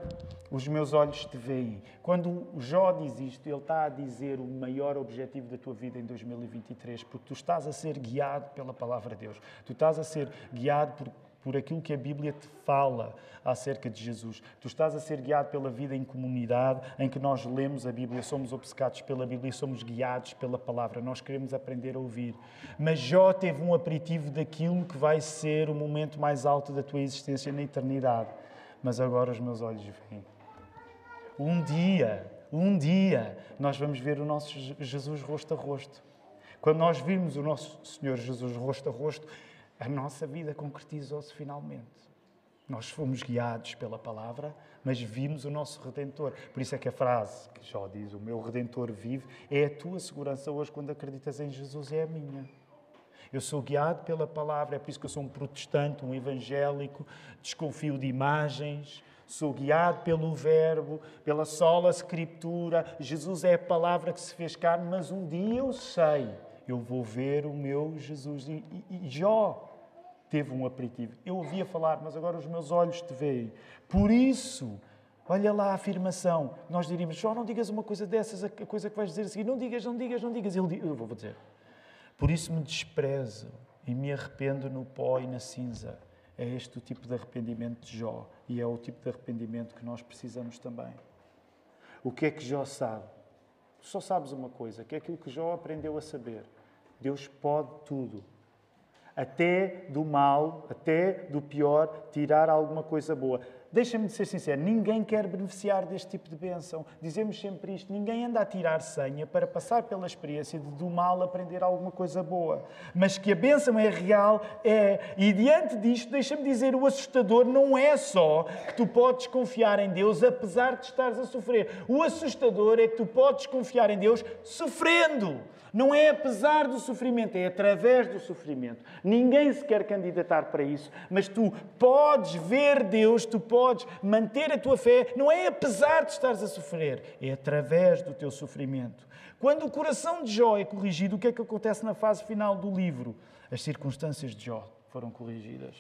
[SPEAKER 2] os meus olhos te veem. Quando o Jó diz isto, ele está a dizer o maior objetivo da tua vida em 2023, porque tu estás a ser guiado pela palavra de Deus. Tu estás a ser guiado por, por aquilo que a Bíblia te fala acerca de Jesus. Tu estás a ser guiado pela vida em comunidade, em que nós lemos a Bíblia, somos obcecados pela Bíblia somos guiados pela palavra. Nós queremos aprender a ouvir. Mas Jó teve um aperitivo daquilo que vai ser o momento mais alto da tua existência na eternidade. Mas agora os meus olhos veem. Um dia, um dia, nós vamos ver o nosso Jesus rosto a rosto. Quando nós vimos o nosso Senhor Jesus rosto a rosto, a nossa vida concretizou-se finalmente. Nós fomos guiados pela palavra, mas vimos o nosso Redentor. Por isso é que a frase que já diz, o meu Redentor vive, é a tua segurança hoje quando acreditas em Jesus, é a minha. Eu sou guiado pela palavra, é por isso que eu sou um protestante, um evangélico, desconfio de imagens, Sou guiado pelo Verbo, pela sola Escritura. Jesus é a palavra que se fez carne, mas um dia eu sei, eu vou ver o meu Jesus. E, e, e Jó teve um aperitivo. Eu ouvia falar, mas agora os meus olhos te veem. Por isso, olha lá a afirmação. Nós diríamos, Jó, não digas uma coisa dessas, a coisa que vais dizer a seguir. Não digas, não digas, não digas. Ele, eu vou dizer. Por isso me desprezo e me arrependo no pó e na cinza. É este o tipo de arrependimento de Jó e é o tipo de arrependimento que nós precisamos também. O que é que Jó sabe? Só sabes uma coisa, que é aquilo que Jó aprendeu a saber. Deus pode tudo. Até do mal, até do pior, tirar alguma coisa boa. Deixa-me ser sincero, ninguém quer beneficiar deste tipo de bênção. Dizemos sempre isto: ninguém anda a tirar senha para passar pela experiência de do mal aprender alguma coisa boa. Mas que a bênção é real, é. E diante disto, deixa-me dizer: o assustador não é só que tu podes confiar em Deus apesar de estares a sofrer. O assustador é que tu podes confiar em Deus sofrendo. Não é apesar do sofrimento, é através do sofrimento. Ninguém se quer candidatar para isso, mas tu podes ver Deus, tu podes manter a tua fé, não é apesar de estares a sofrer, é através do teu sofrimento. Quando o coração de Jó é corrigido, o que é que acontece na fase final do livro? As circunstâncias de Jó foram corrigidas.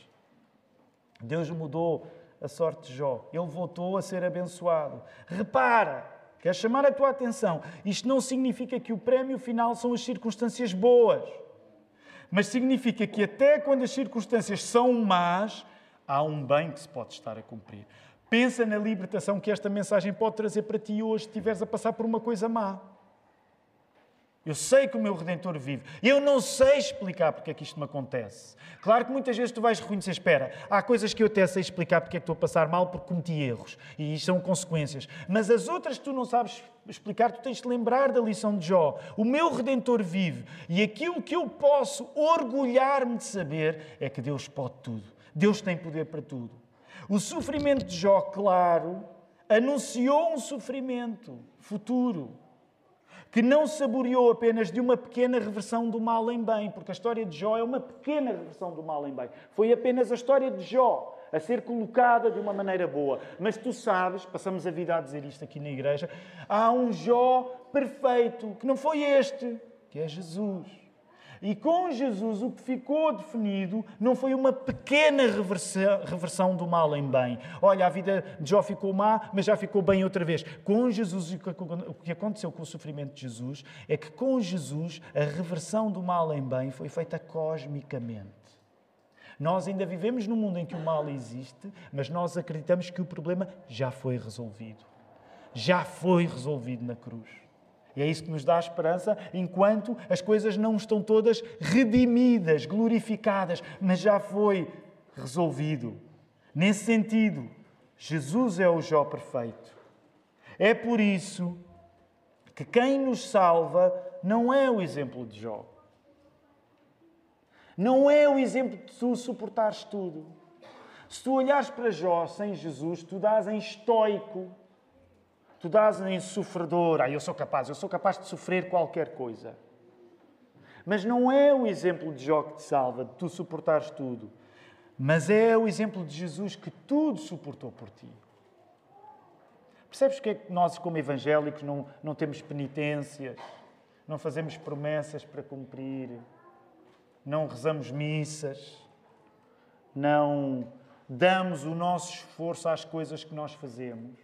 [SPEAKER 2] Deus mudou a sorte de Jó, ele voltou a ser abençoado. Repara, Quer chamar a tua atenção. Isto não significa que o prémio final são as circunstâncias boas, mas significa que até quando as circunstâncias são más, há um bem que se pode estar a cumprir. Pensa na libertação que esta mensagem pode trazer para ti hoje se estiveres a passar por uma coisa má. Eu sei que o meu Redentor vive. Eu não sei explicar porque é que isto me acontece. Claro que muitas vezes tu vais reconhecer, espera, há coisas que eu até sei explicar porque é que estou a passar mal porque cometi erros. E isto são consequências. Mas as outras que tu não sabes explicar, tu tens de lembrar da lição de Jó. O meu Redentor vive. E aquilo que eu posso orgulhar-me de saber é que Deus pode tudo. Deus tem poder para tudo. O sofrimento de Jó, claro, anunciou um sofrimento futuro que não saboreou apenas de uma pequena reversão do mal em bem, porque a história de Jó é uma pequena reversão do mal em bem. Foi apenas a história de Jó a ser colocada de uma maneira boa. Mas tu sabes, passamos a vida a dizer isto aqui na igreja, há um Jó perfeito, que não foi este, que é Jesus. E com Jesus o que ficou definido não foi uma pequena reversão do mal em bem. Olha, a vida de Jó ficou má, mas já ficou bem outra vez. Com Jesus, o que aconteceu com o sofrimento de Jesus é que com Jesus a reversão do mal em bem foi feita cosmicamente. Nós ainda vivemos num mundo em que o mal existe, mas nós acreditamos que o problema já foi resolvido. Já foi resolvido na cruz. E é isso que nos dá esperança, enquanto as coisas não estão todas redimidas, glorificadas, mas já foi resolvido. Nesse sentido, Jesus é o Jó perfeito. É por isso que quem nos salva não é o exemplo de Jó. Não é o exemplo de tu suportares tudo. Se tu olhares para Jó sem Jesus, tu dás em estoico Tu dás em sofredor, ah, eu sou capaz, eu sou capaz de sofrer qualquer coisa. Mas não é o exemplo de Jó que te salva, de tu suportares tudo. Mas é o exemplo de Jesus que tudo suportou por ti. Percebes que é que nós, como evangélicos, não, não temos penitências, não fazemos promessas para cumprir, não rezamos missas, não damos o nosso esforço às coisas que nós fazemos?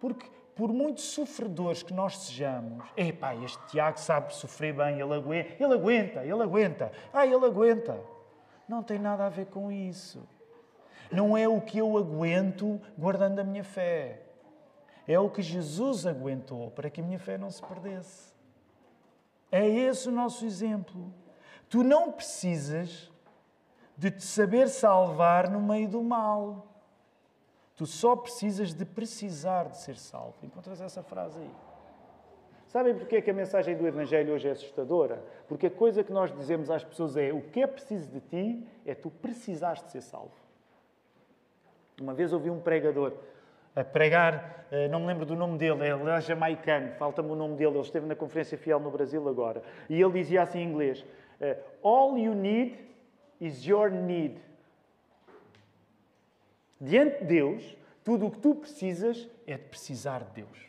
[SPEAKER 2] Porque por muito sofredores que nós sejamos, epá, este Tiago sabe sofrer bem, ele aguenta, ele aguenta, ele aguenta, ah, ele aguenta. Não tem nada a ver com isso. Não é o que eu aguento guardando a minha fé. É o que Jesus aguentou para que a minha fé não se perdesse. É esse o nosso exemplo. Tu não precisas de te saber salvar no meio do mal. Tu só precisas de precisar de ser salvo. Encontras essa frase aí. Sabem porquê que a mensagem do Evangelho hoje é assustadora? Porque a coisa que nós dizemos às pessoas é: o que é preciso de ti é tu precisares de ser salvo. Uma vez ouvi um pregador a pregar, eh, não me lembro do nome dele, ele é jamaicano, falta-me o nome dele, ele esteve na Conferência Fiel no Brasil agora. E ele dizia assim em inglês: eh, All you need is your need. Diante de Deus, tudo o que tu precisas é de precisar de Deus.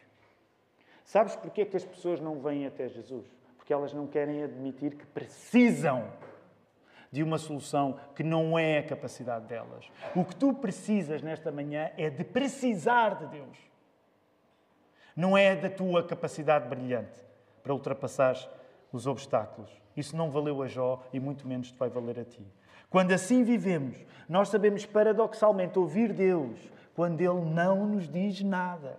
[SPEAKER 2] Sabes porquê que as pessoas não vêm até Jesus? Porque elas não querem admitir que precisam de uma solução que não é a capacidade delas. O que tu precisas nesta manhã é de precisar de Deus. Não é da tua capacidade brilhante para ultrapassar os obstáculos. Isso não valeu a Jó e muito menos te vai valer a ti. Quando assim vivemos, nós sabemos paradoxalmente ouvir Deus quando Ele não nos diz nada.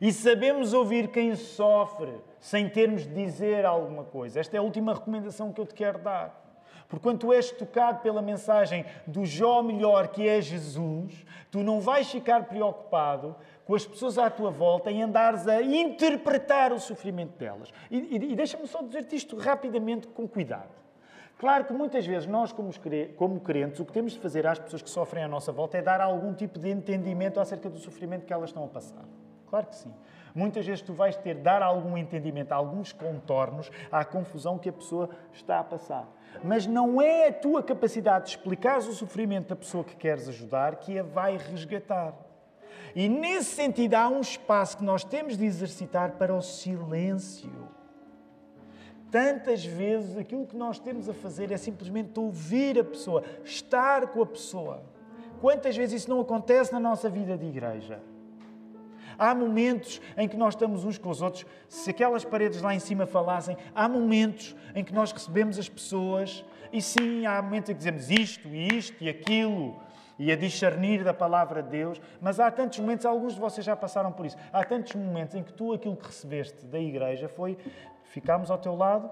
[SPEAKER 2] E sabemos ouvir quem sofre sem termos de dizer alguma coisa. Esta é a última recomendação que eu te quero dar. Porque quando tu és tocado pela mensagem do Jó melhor que é Jesus, tu não vais ficar preocupado com as pessoas à tua volta em andares a interpretar o sofrimento delas. E, e, e deixa-me só dizer-te isto rapidamente, com cuidado. Claro que muitas vezes nós, como crentes, o que temos de fazer às pessoas que sofrem à nossa volta é dar algum tipo de entendimento acerca do sofrimento que elas estão a passar. Claro que sim. Muitas vezes tu vais ter de dar algum entendimento, alguns contornos à confusão que a pessoa está a passar. Mas não é a tua capacidade de explicar o sofrimento da pessoa que queres ajudar que a vai resgatar. E nesse sentido há um espaço que nós temos de exercitar para o silêncio. Tantas vezes aquilo que nós temos a fazer é simplesmente ouvir a pessoa, estar com a pessoa. Quantas vezes isso não acontece na nossa vida de igreja? Há momentos em que nós estamos uns com os outros, se aquelas paredes lá em cima falassem, há momentos em que nós recebemos as pessoas e sim, há momentos em que dizemos isto e isto e aquilo e a discernir da palavra de Deus, mas há tantos momentos, alguns de vocês já passaram por isso, há tantos momentos em que tu aquilo que recebeste da igreja foi Ficámos ao teu lado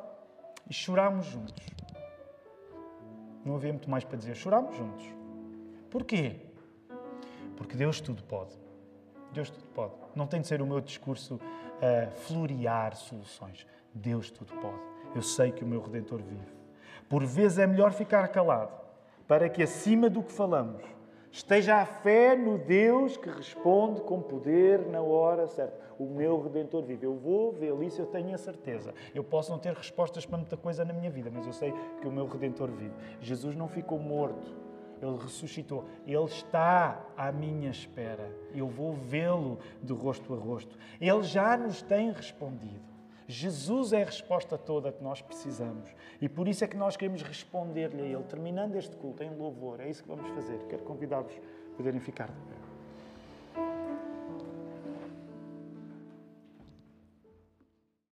[SPEAKER 2] e chorámos juntos. Não havia muito mais para dizer. Chorámos juntos. Porquê? Porque Deus tudo pode. Deus tudo pode. Não tem de ser o meu discurso a florear soluções. Deus tudo pode. Eu sei que o meu Redentor vive. Por vezes é melhor ficar calado, para que acima do que falamos esteja a fé no Deus que responde com poder na hora certa. O meu Redentor vive. Eu vou vê-lo, isso eu tenho a certeza. Eu posso não ter respostas para muita coisa na minha vida, mas eu sei que o meu Redentor vive. Jesus não ficou morto, ele ressuscitou. Ele está à minha espera. Eu vou vê-lo de rosto a rosto. Ele já nos tem respondido. Jesus é a resposta toda que nós precisamos. E por isso é que nós queremos responder-lhe a Ele, terminando este culto em louvor. É isso que vamos fazer. Quero convidar-vos a poderem ficar de pé.